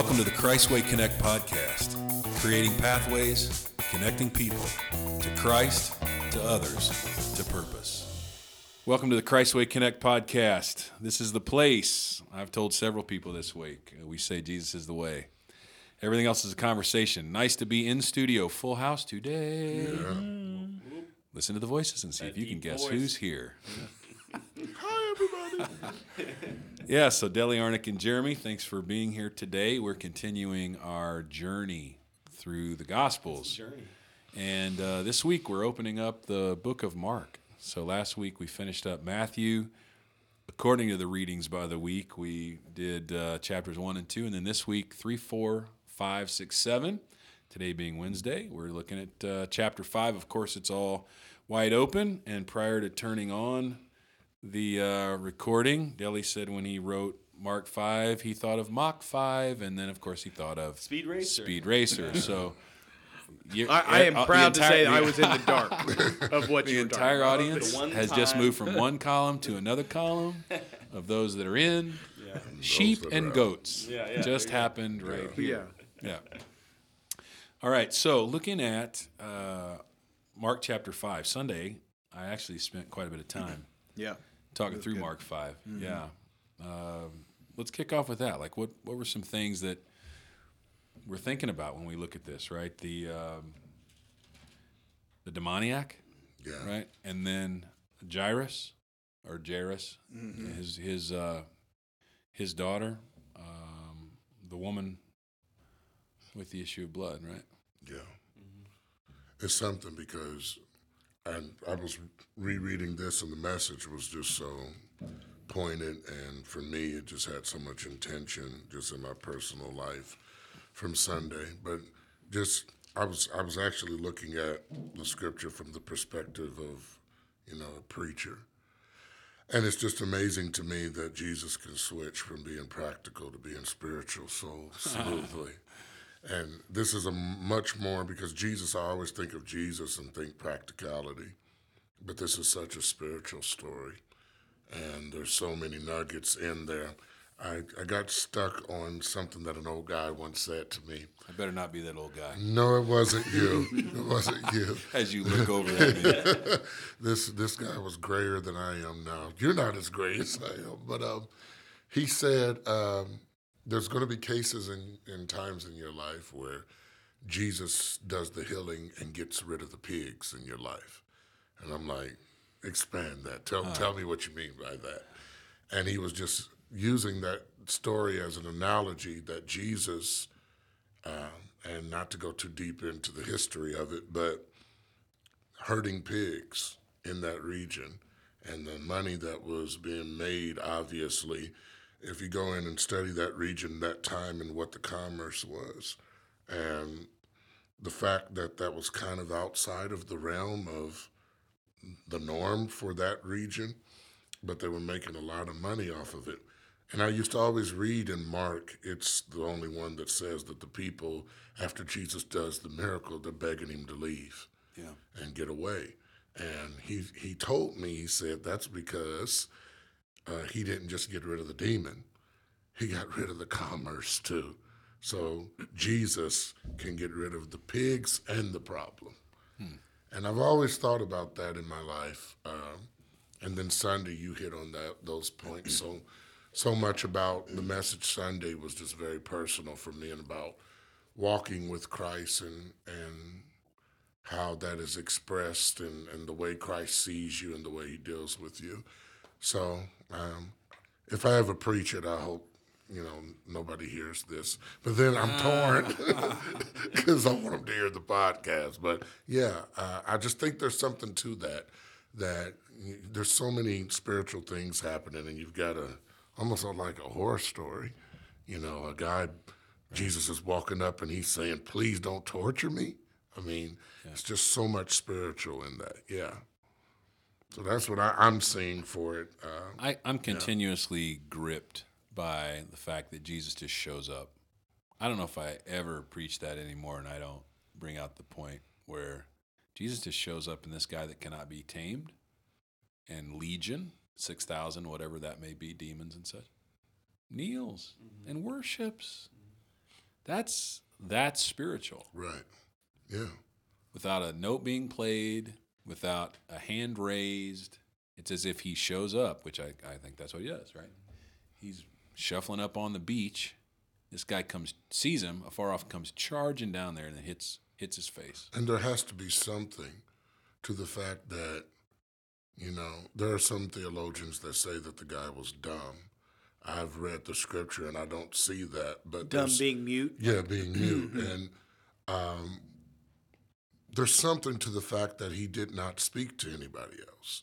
Welcome to the Christway Connect podcast, creating pathways, connecting people to Christ, to others, to purpose. Welcome to the Christway Connect podcast. This is the place. I've told several people this week. We say Jesus is the way. Everything else is a conversation. Nice to be in studio, full house today. Listen to the voices and see if you can guess who's here. Hi, everybody. Yeah, so Deli Arnick and Jeremy, thanks for being here today. We're continuing our journey through the Gospels. Journey. And uh, this week we're opening up the book of Mark. So last week we finished up Matthew. According to the readings by the week, we did uh, chapters one and two. And then this week, three, four, five, six, seven. Today being Wednesday, we're looking at uh, chapter five. Of course, it's all wide open. And prior to turning on the uh, recording, Deli said when he wrote Mark 5, he thought of Mach 5. And then, of course, he thought of Speed Racer. Speed Racer. So. you- I, I am uh, the proud to say that I was in the dark of what the you entire talking audience The has just moved from one column to another column of those that are in. Yeah. Sheep and out. goats Yeah, yeah, just there you go. happened right Yeah. here. Yeah. All right. So looking at uh, Mark chapter five, Sunday, I actually spent quite a bit of time Yeah. Talking through Mark 5 Yeah. Um, let's kick off with that. Like, what what were some things that we're thinking about when we look at this? Right. The um, the demoniac. Yeah. Right. And then Jairus or Jairus, Mm-hmm. his his uh, his daughter, um, the woman with the issue of blood. Right. Yeah. It's something because I, I was rereading this and the message was just so poignant. And for me, it just had so much intention just in my personal life from Sunday. But just, I was, I was actually looking at the scripture from the perspective of, you know, a preacher. And it's just amazing to me that Jesus can switch from being practical to being spiritual so smoothly. And this is a much more because Jesus, I always think of Jesus and think practicality, but this is such a spiritual story. And there's so many nuggets in there. I, I got stuck on something that an old guy once said to me. I better not be that old guy. No, it wasn't you. it wasn't you. As you look over at me. this this guy was grayer than I am now. You're not as gray as I am, but um, he said um, there's going to be cases in, in times in your life where Jesus does the healing and gets rid of the pigs in your life, and I'm like, expand that. Tell tell me what you mean by that. And he was just using that story as an analogy that Jesus, um, and not to go too deep into the history of it, but herding pigs in that region and the money that was being made obviously if you go in and study that region that time and what the commerce was and the fact that that was kind of outside of the realm of the norm for that region but they were making a lot of money off of it and I used to always read in Mark, it's the only one that says that the people, after Jesus does the miracle, they're begging him to leave Yeah. and get away. And he he told me, he said that's because uh, he didn't just get rid of the demon, he got rid of the commerce too. So Jesus can get rid of the pigs and the problem. And I've always thought about that in my life. Um, and then Sunday, you hit on that those points. So so much about the message Sunday was just very personal for me and about walking with Christ and and how that is expressed and, and the way Christ sees you and the way he deals with you. So um, if I ever preach it, I hope you know nobody hears this. But then I'm torn because I want them to hear the podcast. But yeah, uh, I just think there's something to that. That there's so many spiritual things happening, and you've got a almost like a horror story. You know, a guy, Jesus is walking up and he's saying, "Please don't torture me." I mean, it's just so much spiritual in that. Yeah. So that's what I, I'm seeing for it. Uh, I, I'm continuously gripped by the fact that Jesus just shows up. I don't know if I ever preach that anymore, and I don't bring out the point where Jesus just shows up in this guy that cannot be tamed, and legion, six thousand, whatever that may be, demons and such, kneels and worships. That's that's spiritual. Right. Yeah. Without a note being played, without a hand raised, it's as if he shows up, which I, I think that's what he does, right? He's shuffling up on the beach. This guy comes, sees him afar off, comes charging down there, and then hits hits his face. And there has to be something to the fact that, you know, there are some theologians that say that the guy was dumb. I've read the scripture and I don't see that, but Dumb being mute. yeah, being mute, and um, there's something to the fact that he did not speak to anybody else,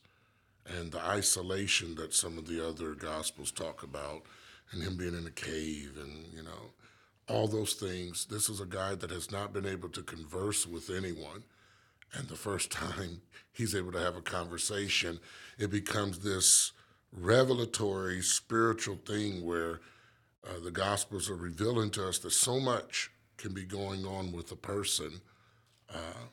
and the isolation that some of the other gospels talk about, and him being in a cave, and you know, all those things. This is a guy that has not been able to converse with anyone, and the first time he's able to have a conversation, it becomes this revelatory spiritual thing where uh, the Gospels are revealing to us that so much can be going on with a person uh,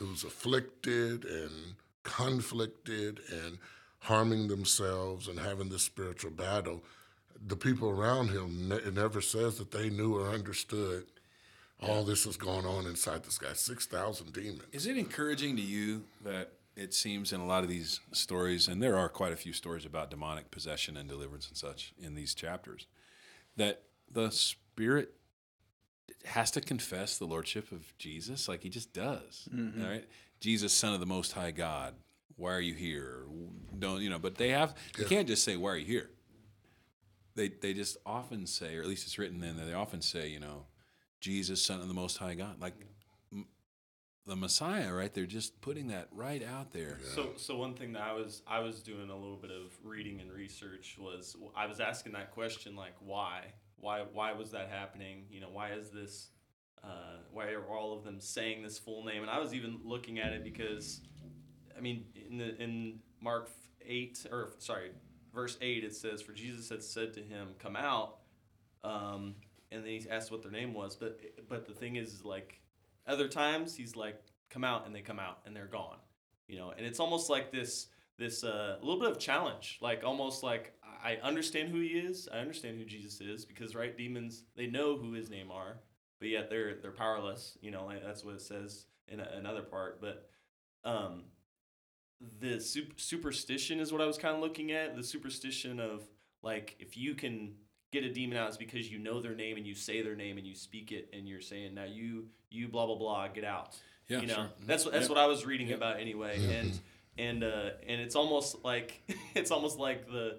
who's afflicted and conflicted and harming themselves and having this spiritual battle. The people around him, ne- it never says that they knew or understood all this was going on inside this guy. 6,000 demons. Is it encouraging to you that it seems in a lot of these stories, and there are quite a few stories about demonic possession and deliverance and such in these chapters, that the spirit has to confess the lordship of Jesus? Like he just does, Mm-hmm. right? Jesus, Son of the Most High God, why are you here? Don't you know? But they have. You can't just say, "Why are you here?" They they just often say, or at least it's written in there. They often say, you know, Jesus, Son of the Most High God, like m- the Messiah, right? They're just putting that right out there. So, so one thing that I was I was doing a little bit of reading and research was I was asking that question like why why why was that happening? You know, why is this? Uh, why are all of them saying this full name? And I was even looking at it because, I mean, in the in Mark eight or sorry, verse eight, it says, "For Jesus had said to him, Come out," um, and then he asked what their name was. But but the thing is, like, other times he's like, "Come out," and they come out and they're gone you know and it's almost like this this uh, little bit of challenge like almost like i understand who he is. I understand who jesus is because right demons they know who his name are but yet they're they're powerless you know like that's what it says in a, another part. But um the sup- superstition is what i was kind of looking at. The superstition of like if you can get a demon out it's because you know their name and you say their name and you speak it and you're saying now you you blah blah blah get out. Yeah, you know? sure. that's what that's Yeah. what I was reading about anyway, and and uh, and it's almost like it's almost like the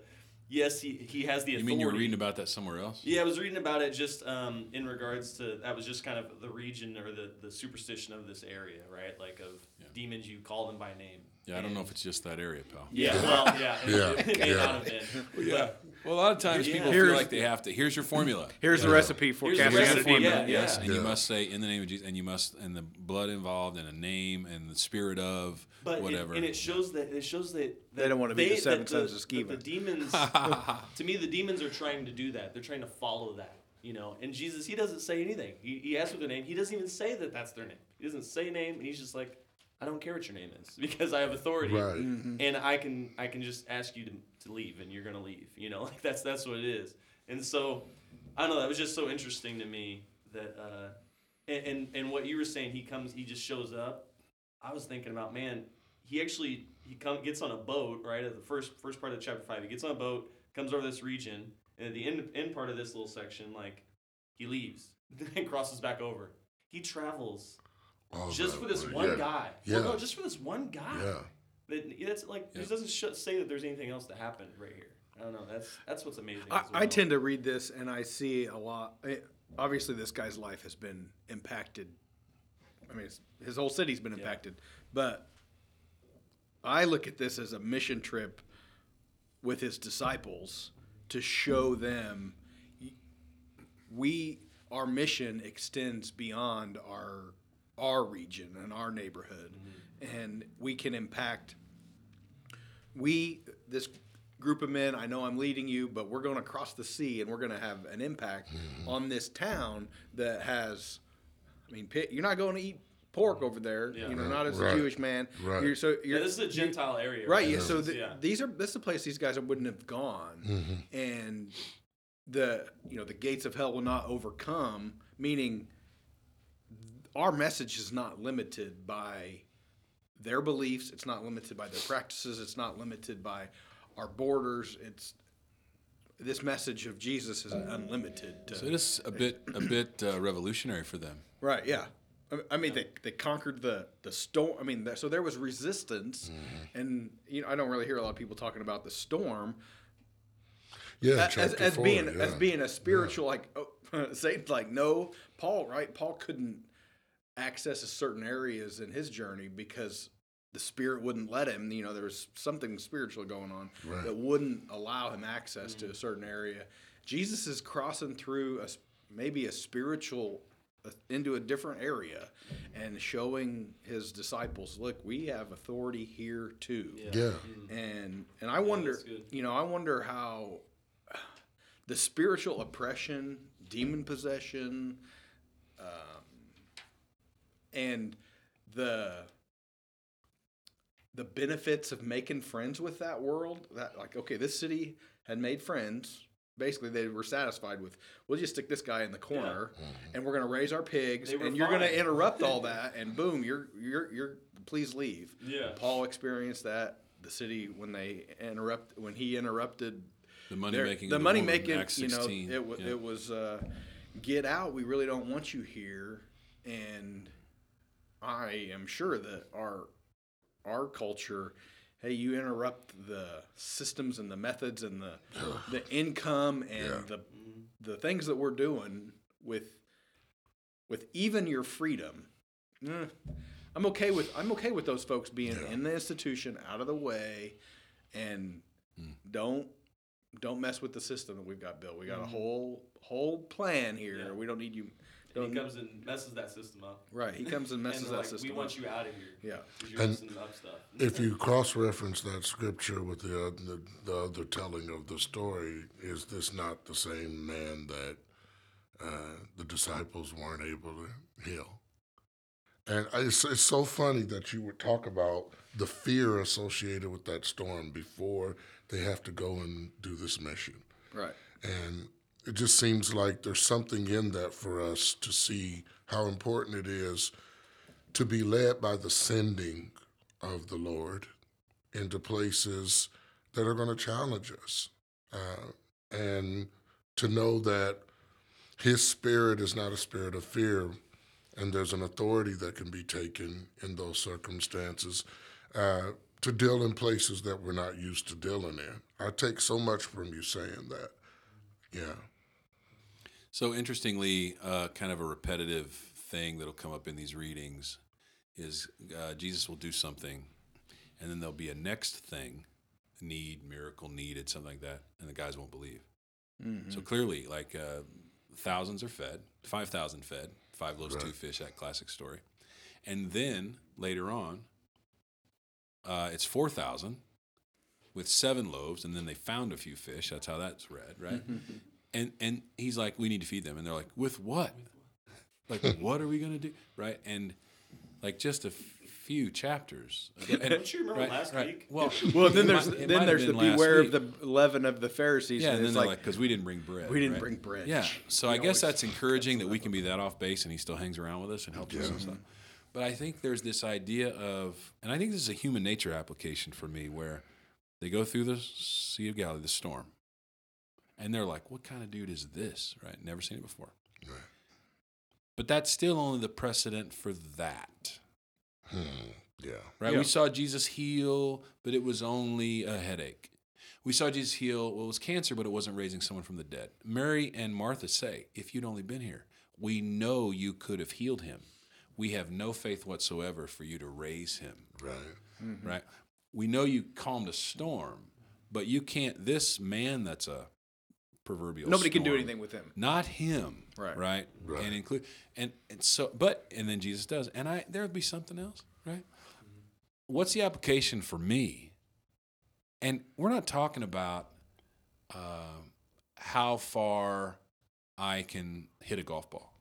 yes he he has the You mean you were reading about that somewhere else? Yeah, I was reading about it just um, in regards to that was just kind of the region or the, the superstition of this area, right? Like of demons, you call them by name. Yeah, I don't know if it's just that area, pal. Yeah, well, yeah, it, Yeah, it may yeah. not have been. Yeah. Well, a lot of times Yeah. people Here's- feel like they have to. Here's your formula. Here's the recipe for Here's the casting a recipe, demon. yeah, Yes, yeah. and you must say in the name of Jesus, and you must, and the blood involved, and a name, and the spirit of But it- whatever. and it shows that it shows that, They don't wanna be the seven that sons of that Sceva. The demons, to me, the demons are trying to do that. They're trying to follow that, you know. And Jesus, he doesn't say anything. He, he asks for their name. He doesn't even say that that's their name. He doesn't say name, and he's just like, I don't care what your name is because I have authority, Right. and I can I can just ask you to, to leave, and you're gonna leave. You know, like that's that's what it is. And so, I don't know. That was just so interesting to me that, uh, and, and and what you were saying, he comes, he just shows up. I was thinking about, man, he actually he come gets on a boat right at the first first part of chapter five. He gets on a boat, comes over this region, and at the end end part of this little section, like he leaves and crosses back over. He travels All just for this way. one yeah. guy. Yeah. Well, no, just for this one guy. Yeah. That that's like Yeah. it doesn't sh- say that there's anything else that happened right here. I don't know. That's that's what's amazing. I, as I tend to read this and I see a lot. eh, obviously, this guy's life has been impacted. I mean, his whole city's been impacted. But I look at this as a mission trip with his disciples to show them we our mission extends beyond our our region and our neighborhood, mm-hmm. and we can impact we this group of men i know i'm leading you but we're going to cross the sea and we're going to have an impact mm-hmm. on this town that has i mean pi- you're not going to eat pork over there Yeah. you know not as Right. a jewish man Right. you're, so you're, this is a Gentile area. right yeah so This is- the, yeah. these are this is a place these guys wouldn't have gone mm-hmm. and the you know the gates of hell will not overcome meaning our message is not limited by their beliefs. It's not limited by their practices. It's not limited by our borders. It's this message of Jesus is unlimited. To, So it is a bit a bit uh, revolutionary for them. Right. Yeah. I- I mean, they, they conquered the the storm. I mean, th- so there was resistance, Mm-hmm. and you know, I don't really hear a lot of people talking about the storm Yeah, as, chapter as four, being yeah. as being a spiritual like oh, Satan's like no Paul right Paul couldn't access certain areas in his journey because the spirit wouldn't let him you know there was something spiritual going on Right. that wouldn't allow him access to a certain area. Jesus is crossing through a, maybe a spiritual uh, into a different area and showing his disciples look we have authority here too. Yeah, and and I wonder, you know, I wonder how the spiritual oppression, demon possession, um, and the the benefits of making friends with that world. That like, okay, this city had made friends. Basically, they were satisfied with. We'll just stick this guy in the corner, and we're going to raise our pigs, and you're going to interrupt all that, and boom, you're you're you're please leave. Yeah. Paul experienced that. The city when they interrupt when he interrupted The money their- making. the the money making you know it, wa yeah. it was uh, get out we really don't want you here and I am sure that our our culture hey you interrupt the systems and the methods and the the income and Yeah. the the things that we're doing with with even your freedom eh, I'm okay with I'm okay with those folks being Yeah. in the institution out of the way and Hmm. don't don't mess with the system that we've got built. We got a whole whole plan here. Yeah. We don't need you. And he comes and messes that system up. right. He comes and messes and that like, system. we want up. you out of here. Yeah. 'cause you're And messing up stuff. if you cross-reference that scripture with the, uh, the the other telling of the story, is this not the same man that uh, the disciples weren't able to heal? And I- it's, it's so funny that you would talk about the fear associated with that storm before they have to go and do this mission. Right. And it just seems like there's something in that for us to see how important it is to be led by the sending of the Lord into places that are going to challenge us. Uh, and to know that His Spirit is not a spirit of fear, and there's an authority that can be taken in those circumstances uh, to deal in places that we're not used to dealing in. I take so much from you saying that. Yeah. So interestingly, uh, kind of a repetitive thing that'll come up in these readings is uh, Jesus will do something, and then there'll be a next thing, need, miracle, needed, something like that, and the guys won't believe. Mm-hmm. So clearly, like uh, thousands are fed, five thousand fed, five loaves, two fish, that classic story, and then later on, uh, it's four thousand with seven loaves, and then they found a few fish. That's how that's read, right? and and he's like, we need to feed them, and they're like, with what? Like, what are we gonna do, right? And like just a f- few chapters. and- Don't you remember last week? Well, Well, then there's might- then there's the beware week. of the leaven of the Pharisees. Yeah, and then it's they're like, like, because we didn't bring bread. we didn't right? bring bread. Yeah. So We I guess that's encouraging that we can be that off base and he still hangs around with us and helps us and stuff. But I think there's this idea of, and I think this is a human nature application for me where they go through the Sea of Galilee, the storm, and they're like, what kind of dude is this? Right? Never seen it before. Right. But that's still only the precedent for that. Hmm. Yeah. Right? Yeah. We saw Jesus heal, but it was only a headache. We saw Jesus heal, well, it was cancer, but it wasn't raising someone from the dead. Mary and Martha say, if you'd only been here, we know you could have healed him. We have no faith whatsoever for you to raise him. Right. Right? We know you calmed a storm, but you can't, this man that's a proverbial Nobody can do anything with him. not him Right. right? Right. and include and, and so but and then jesus does. And i there would be something else right? What's the application for me? And we're not talking about uh, how far i can hit a golf ball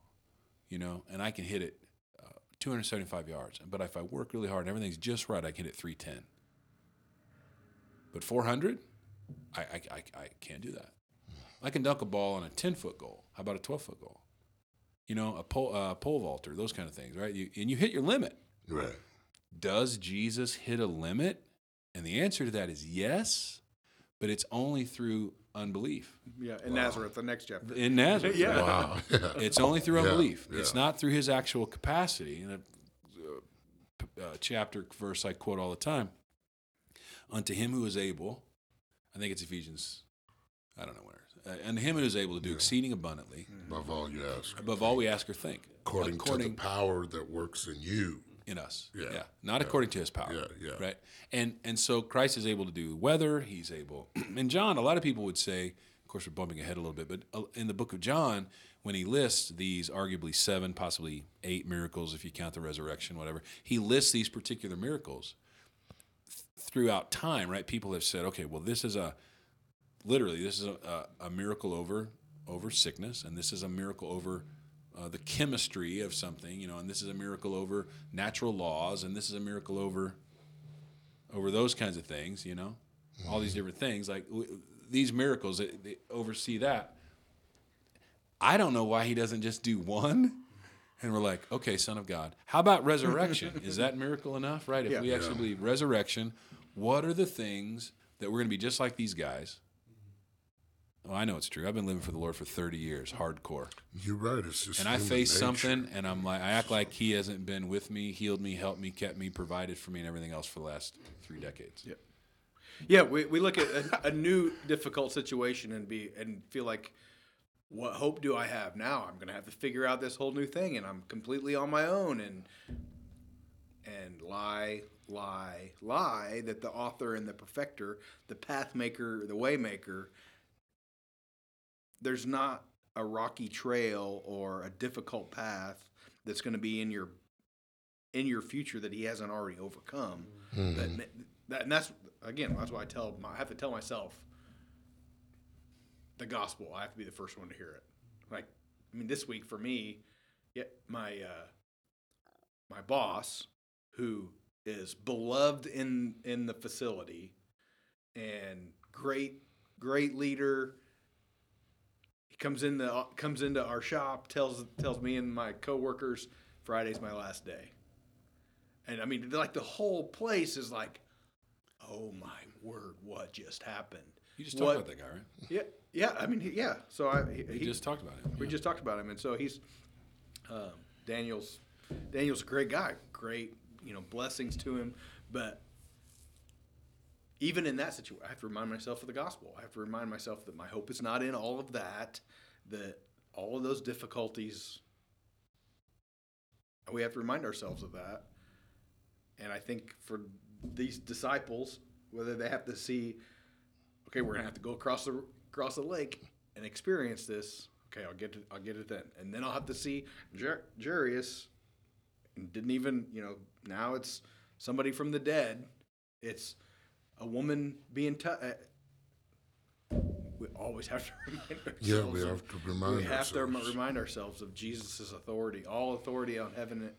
you know? And i can hit it uh, 275 yards but if i work really hard and everything's just right i can hit 310 but 400 I, I, I, I can't do that I can dunk a ball on a 10 foot goal. How about a 12 foot goal? you know, a pole, uh, pole vaulter, those kind of things, right? You, and you hit your limit. Right. Does Jesus hit a limit? And the answer to that is yes, but it's only through unbelief. Yeah, in Nazareth, the next chapter. In Nazareth, Yeah. Wow. it's only through Yeah, unbelief. It's not through his actual capacity. In a uh, uh, chapter verse I quote all the time, unto him who is able, I think it's Ephesians, I don't know where, uh, unto him who is able to do exceeding abundantly Above all you ask. above all we ask or think, According, to the power that works in you. in us. Yeah. yeah. Not according to his power. Yeah, yeah. Right. And and so Christ is able to do weather. He's able. and John, a lot of people would say, of course, we're bumping ahead a little bit, but uh, in the book of John, when he lists these arguably seven, possibly eight miracles, if you count the resurrection, whatever, he lists these particular miracles th- throughout time. Right. People have said, okay, well, this is a literally this is a, a, a miracle over over sickness, and this is a miracle over uh, the chemistry of something, you know, and this is a miracle over natural laws, and this is a miracle over over those kinds of things, you know, all these different things. Like w- these miracles, they, they oversee that. I don't know why he doesn't just do one. And we're like, okay, Son of God. How about resurrection? Is that miracle enough, right? If Yeah. we actually believe resurrection, what are the things that we're going to be just like these guys? Well, I know it's true. I've been living for the Lord for 30 years, hardcore. You're right. It's just And I human face nature. something, and I'm like, I act like He hasn't been with me, healed me, helped me, kept me, provided for me, and everything else for the last three decades. Yeah. Yeah, we, we look at a, a new difficult situation and be and feel like, what hope do I have now? I'm gonna have to figure out this whole new thing, and I'm completely on my own. And and lie, lie, lie that the author and the perfecter, the path maker, the way maker, there's not a rocky trail or a difficult path that's going to be in your in your future that he hasn't already overcome. That, that and that's again that's why I tell my, I have to tell myself the gospel. I have to be the first one to hear it. Like I mean, this week for me, yeah, my uh, my boss who is beloved in in the facility and great great leader comes in the comes into our shop tells tells me and my coworkers Friday's my last day and I mean like the whole place is like oh my word what just happened You just talked about that guy, right? yeah yeah I mean yeah so I he, We he- just talked about him. we yeah. just talked about him, and so he's um, Daniel's. Daniel's a great guy. Great, you know, blessings to him. But even in that situation, I have to remind myself of the gospel. I have to remind myself that my hope is not in all of that. That all of those difficulties. We have to remind ourselves of that. And I think for these disciples, whether they have to see, okay, we're gonna have to go across the across the lake and experience this. Okay, I'll get it. I'll get it then, and then I'll have to see Jer- Jairus. And didn't even, you know, now it's somebody from the dead. It's a woman being touched. We always have to remind ourselves. Yeah, we of- have to remind we have to ourselves. remind ourselves of Jesus' authority. All authority on heaven and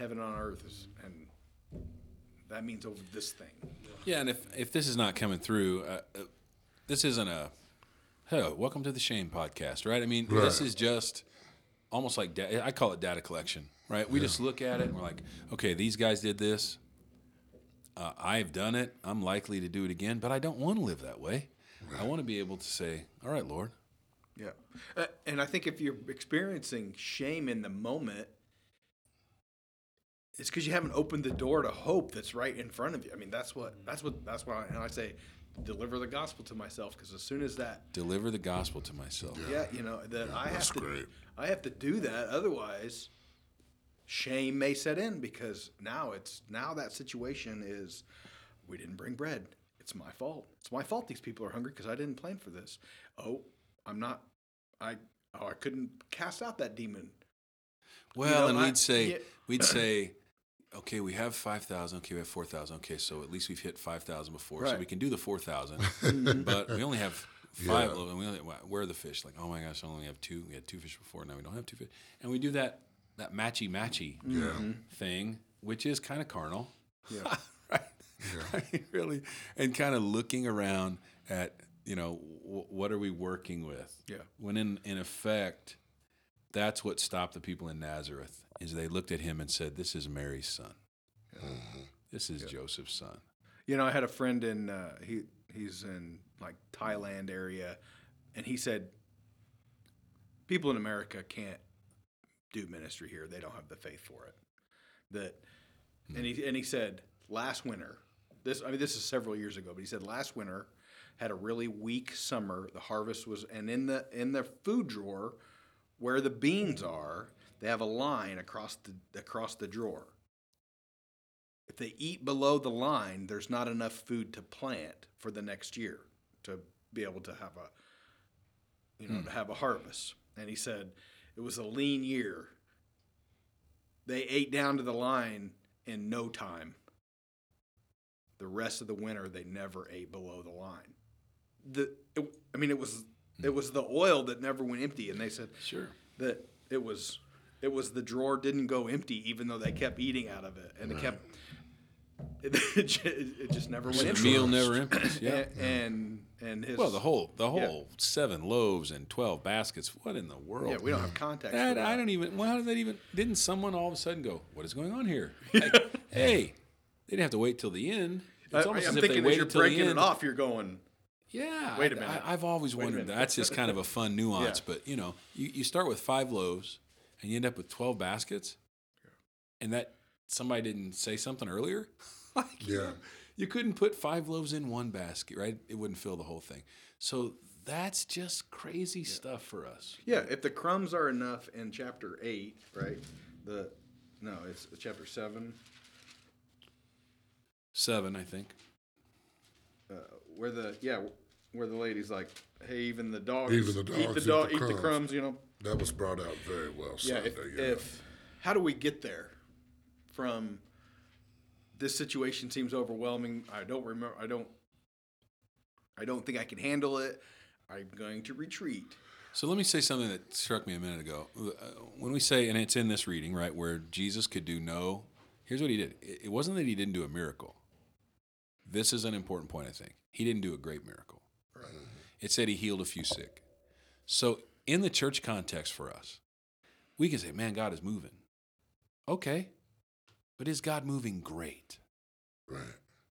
heaven on earth is, and that means over this thing. Yeah, and if if this is not coming through, uh, uh, this isn't a, hey, welcome to the Shame podcast, right? I mean, this is just almost like da- I call it data collection, right? We just look at it and we're like, okay, these guys did this. Uh, I've done it. I'm likely to do it again, but I don't want to live that way. I want to be able to say, all right, Lord, Yeah, uh, and I think if you're experiencing shame in the moment, it's because you haven't opened the door to hope that's right in front of you. I mean, that's what that's what that's why, and I say, deliver the gospel to myself because as soon as that, deliver the gospel to myself. yeah, you know, that I have that's to, great. I have to do that. Otherwise, shame may set in because now it's now that situation is, we didn't bring bread. It's my fault. It's my fault. These people are hungry because I didn't plan for this. Oh, I'm not. I oh I couldn't cast out that demon. Well, know, and I- we'd say, yeah. we'd say, okay, we have five thousand. Okay, we have four thousand. Okay, so at least we've hit five thousand before, so we can do the four thousand. Mm-hmm. but we only have five. Yeah. And we only where are the fish? Like, oh my gosh, I only have two. We had two fish before. Now we don't have two fish, and we do that that matchy matchy Yeah. thing, which is kind of carnal. Yeah. right. I mean, really, and kind of looking around at you know w- what are we working with? Yeah. When in in effect, that's what stopped the people in Nazareth is they looked at him and said, "This is Mary's son. This is Joseph's son." You know, I had a friend in uh, he he's in like Thailand area, and he said people in America can't do ministry here; they don't have the faith for it. That, and hmm. he and he said last winter, this I mean this is several years ago, but he said last winter had a really weak summer. The harvest was, and in the in the food drawer where the beans are, they have a line across the across the drawer if they eat below the line, there's not enough food to plant for the next year to be able to have a, you know, hmm. to have a harvest. And he said it was a lean year. They ate down to the line in no time. The rest of the winter, they never ate below the line. The, it, I mean, it was it was the oil that never went empty, and they said Sure. that it was it was the drawer didn't go empty even though they kept eating out of it and it kept it, ju- it just never went The meal never empties. Yeah. and, and his Well, the whole the whole seven loaves and twelve baskets. What in the world? yeah we don't have context That, that. I don't even. Well, how did that even? Didn't someone all of a sudden go, "What is going on here?" Like, hey, they didn't have to wait till the end. It's I, almost am as if they thinking as you're waited till the breaking it end. off you're going Yeah. Wait a minute. I, have always Wait wondered. That's just kind of a fun nuance. Yeah. But you know, you, you start with five loaves and you end up with twelve baskets, and that somebody didn't say something earlier. like, you Yeah. know, you couldn't put five loaves in one basket, right? It wouldn't fill the whole thing. So that's just crazy stuff for us. yeah if the crumbs are enough in chapter 8 right the no it's chapter 7 Seven, I think. uh, where the yeah where the lady's like hey even the dogs Even the eat dogs the eat dog the eat the crumbs. crumbs you know That was brought out very well yeah, Sunday. if, yeah. if how do we get there from this situation seems overwhelming i don't remember i don't i don't think i can handle it i'm going to retreat So let me say something that struck me a minute ago. Uh, When we say, and it's in this reading, right, where Jesus could do no, here's what he did. It it wasn't that he didn't do a miracle. This is an important point, I think. He didn't do a great miracle. It said he healed a few sick. So in the church context for us, we can say, man, God is moving. Okay. But is God moving great? right.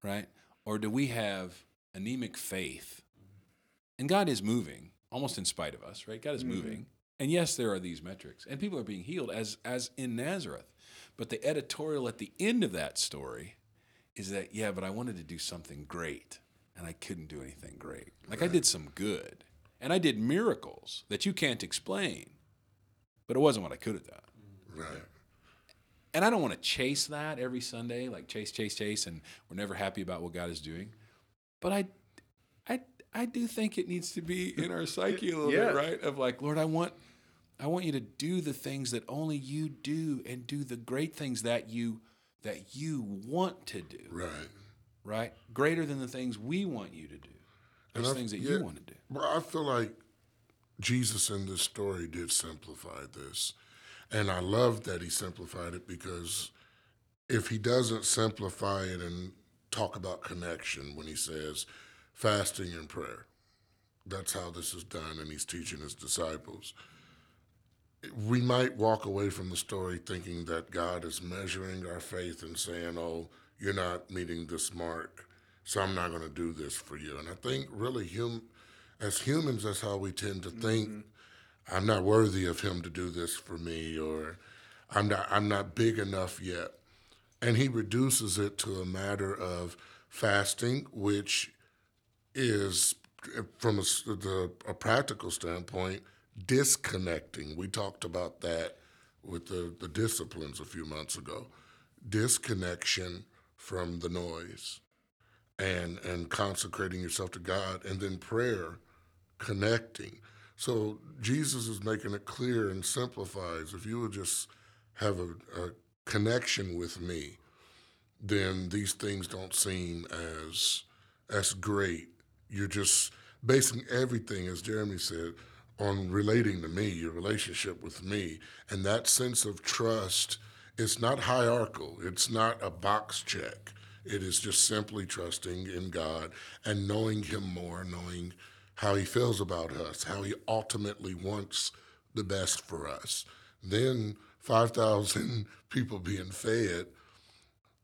right? Or do we have anemic faith? And God is moving, almost in spite of us, right? God is mm-hmm. moving. And yes, there are these metrics, and people are being healed as as in Nazareth. But the editorial at the end of that story is that yeah, but I wanted to do something great, and I couldn't do anything great. Like I did some good, and I did miracles that you can't explain, but it wasn't what I could have done Right. And I don't want to chase that every Sunday, like chase, chase, chase, and we're never happy about what God is doing. But I, I, I do think it needs to be in our psyche a little Yeah. bit, right? Of like, Lord, I want, I want you to do the things that only you do, and do the great things that you, that you want to do, Right. right? Greater than the things we want you to do. Those things that yeah. you want to do. Well, I feel like Jesus in this story did simplify this. And I love that he simplified it because if he doesn't simplify it and talk about connection when he says fasting and prayer, that's how this is done, and he's teaching his disciples. We might walk away from the story thinking that God is measuring our faith and saying, Oh, you're not meeting this mark, so I'm not going to do this for you. And I think really, hum- as humans, that's how we tend to think. Mm-hmm. I'm not worthy of him to do this for me, or I'm not I'm not big enough yet. And he reduces it to a matter of fasting, which is from a, the, a practical standpoint disconnecting. We talked about that with the, the disciplines a few months ago. Disconnection from the noise and and consecrating yourself to God and then prayer connecting. So Jesus is making it clear and simplifies. If you would just have a, a connection with me, then these things don't seem as as great. You're just basing everything, as Jeremy said, on relating to me, your relationship with me, and that sense of trust. It's not hierarchical. It's not a box check. It is just simply trusting in God and knowing Him more, knowing how He feels about us, how He ultimately wants the best for us. Then 5,000 people being fed,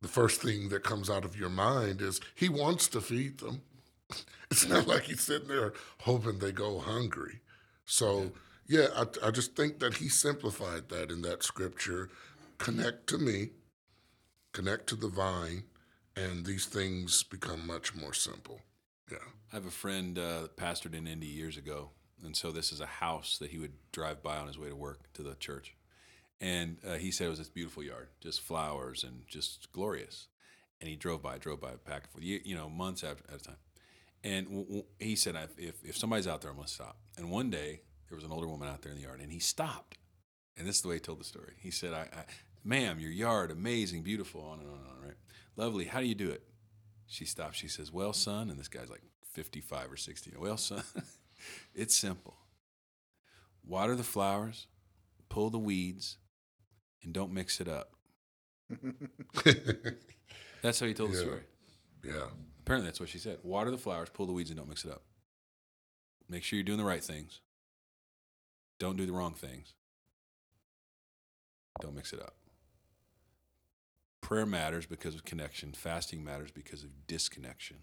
the first thing that comes out of your mind is he wants to feed them. It's not like he's sitting there hoping they go hungry. So, yeah, I, I just think that he simplified that in that scripture. Connect to me, connect to the vine, and these things become much more simple. Yeah. I have a friend uh, pastored in Indy years ago, and so this is a house that he would drive by on his way to work to the church. And uh, he said it was this beautiful yard, just flowers and just glorious. And he drove by, drove by, back and forth, you, know, months at a time. And w- w- he said, if, if somebody's out there, I'm to stop. And one day, there was an older woman out there in the yard, and he stopped. And this is the way he told the story. He said, I, I, Ma'am, your yard, amazing, beautiful, on and on and on, right? Lovely. How do you do it? She stops. She says, Well, son, and this guy's like 55 or 60. Well, son, it's simple. Water the flowers, pull the weeds, and don't mix it up. That's how he told the story. yeah. Apparently, that's what she said. Water the flowers, pull the weeds, and don't mix it up. Make sure you're doing the right things. Don't do the wrong things. Don't mix it up. Prayer matters because of connection. Fasting matters because of disconnection.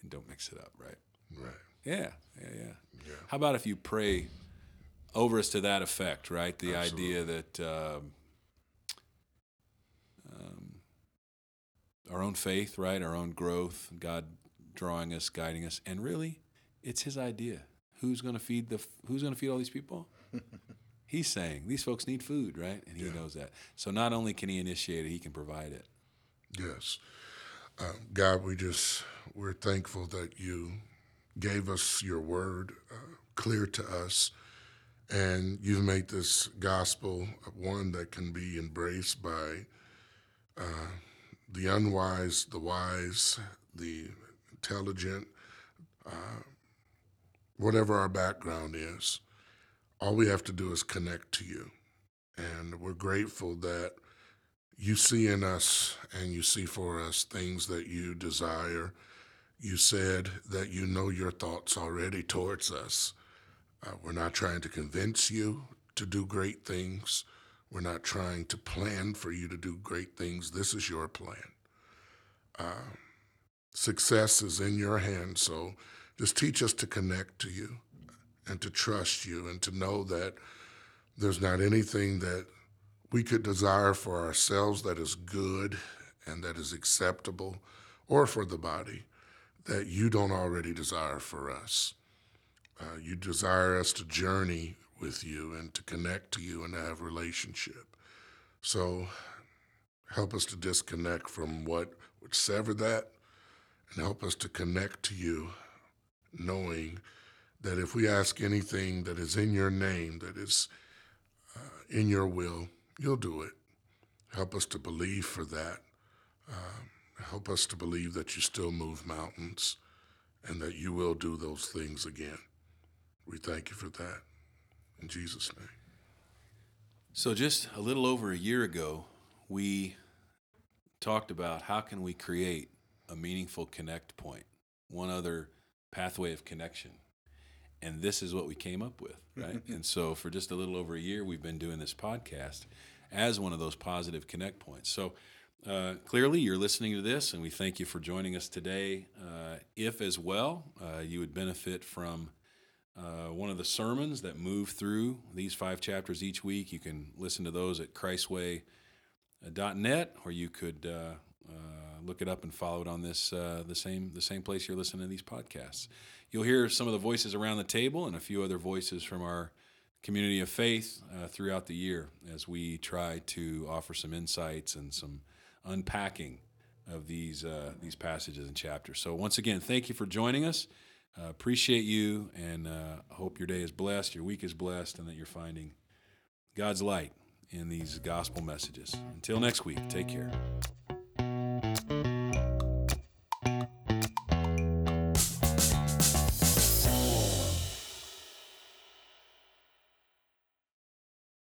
And don't mix it up, right? Right. Yeah, yeah, yeah. Yeah. How about if you pray over us to that effect, right? The Absolutely. idea that um, um, our own faith, right? Our own growth, God drawing us, guiding us, and really, it's His idea. Who's going to feed the? Who's going to feed all these people? He's saying these folks need food, right? And He Yeah. knows that. So not only can He initiate it, He can provide it. Yes. Uh, God, we just, we're thankful that you gave us your word uh, clear to us. And you've made this gospel one that can be embraced by uh, the unwise, the wise, the intelligent, uh, whatever our background is. All we have to do is connect to you. And we're grateful that you see in us and you see for us things that you desire. You said that you know your thoughts already towards us. Uh, we're not trying to convince you to do great things. We're not trying to plan for you to do great things. This is your plan. Uh, success is in your hands, so just teach us to connect to you and to trust you and to know that there's not anything that we could desire for ourselves that is good and that is acceptable, or for the body that you don't already desire for us. Uh, you desire us to journey with you and to connect to you and to have relationship. So help us to disconnect from what would sever that and help us to connect to you, knowing that if we ask anything that is in your name, that is uh, in your will, you'll do it. Help us to believe for that. Um, help us to believe that you still move mountains and that you will do those things again. We thank you for that. In Jesus' name. So just a little over a year ago, we talked about how can we create a meaningful connect point, one other pathway of connection. And this is what we came up with, right? and so for just a little over a year, we've been doing this podcast as one of those positive connect points. So uh, clearly, you're listening to this, and we thank you for joining us today. Uh, if, as well, uh, you would benefit from uh, one of the sermons that move through these five chapters each week. You can listen to those at christway.net, or you could uh, uh, look it up and follow it on this uh, the same the same place you're listening to these podcasts. You'll hear some of the voices around the table and a few other voices from our community of faith uh, throughout the year as we try to offer some insights and some unpacking of these uh, these passages and chapters. So once again, thank you for joining us. Uh, appreciate you, and uh, hope your day is blessed, your week is blessed, and that you're finding God's light in these gospel messages. Until next week, take care.